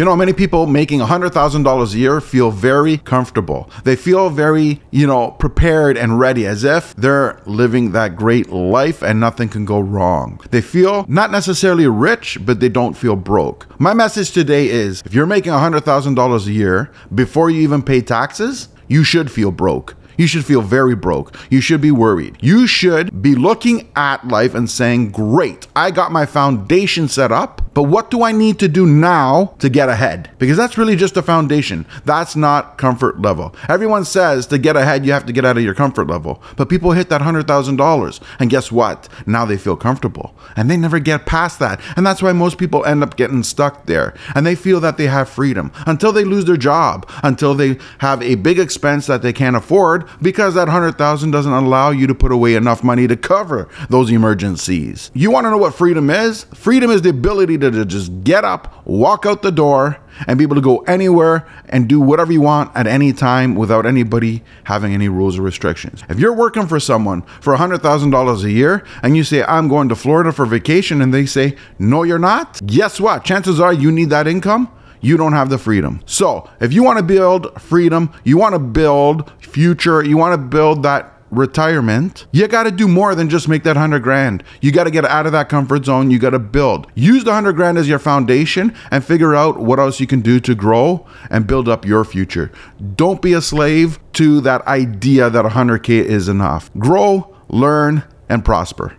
You know, many people making $100,000 a year feel very comfortable. They feel very, you know, prepared and ready as if they're living that great life and nothing can go wrong. They feel not necessarily rich, but they don't feel broke. My message today is if you're making $100,000 a year before you even pay taxes, you should feel broke. You should feel very broke. You should be worried. You should be looking at life and saying, Great, I got my foundation set up but what do I need to do now to get ahead? Because that's really just a foundation. That's not comfort level. Everyone says to get ahead, you have to get out of your comfort level. But people hit that $100,000. And guess what? Now they feel comfortable. And they never get past that. And that's why most people end up getting stuck there. And they feel that they have freedom until they lose their job, until they have a big expense that they can't afford because that 100,000 doesn't allow you to put away enough money to cover those emergencies. You want to know what freedom is? Freedom is the ability to just get up, walk out the door, and be able to go anywhere and do whatever you want at any time without anybody having any rules or restrictions. If you're working for someone for $100,000 a year and you say, I'm going to Florida for vacation, and they say, No, you're not, guess what? Chances are you need that income you don't have the freedom. So, if you want to build freedom, you want to build future, you want to build that retirement, you got to do more than just make that 100 grand. You got to get out of that comfort zone. You got to build. Use the 100 grand as your foundation and figure out what else you can do to grow and build up your future. Don't be a slave to that idea that 100K is enough. Grow, learn, and prosper.